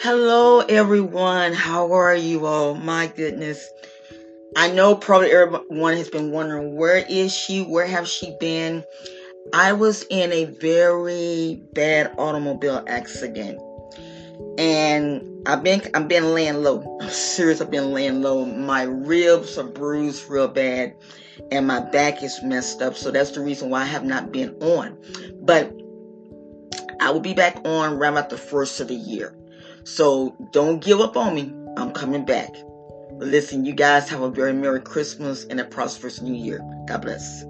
Hello, everyone. How are you all? My goodness. I know probably everyone has been wondering where is she? Where have she been? I was in a very bad automobile accident. And I've been I've been laying low. I'm serious, I've been laying low. My ribs are bruised real bad and my back is messed up. So that's the reason why I have not been on. But I will be back on around about the first of the year. So don't give up on me. I'm coming back. But listen, you guys have a very Merry Christmas and a prosperous New Year. God bless.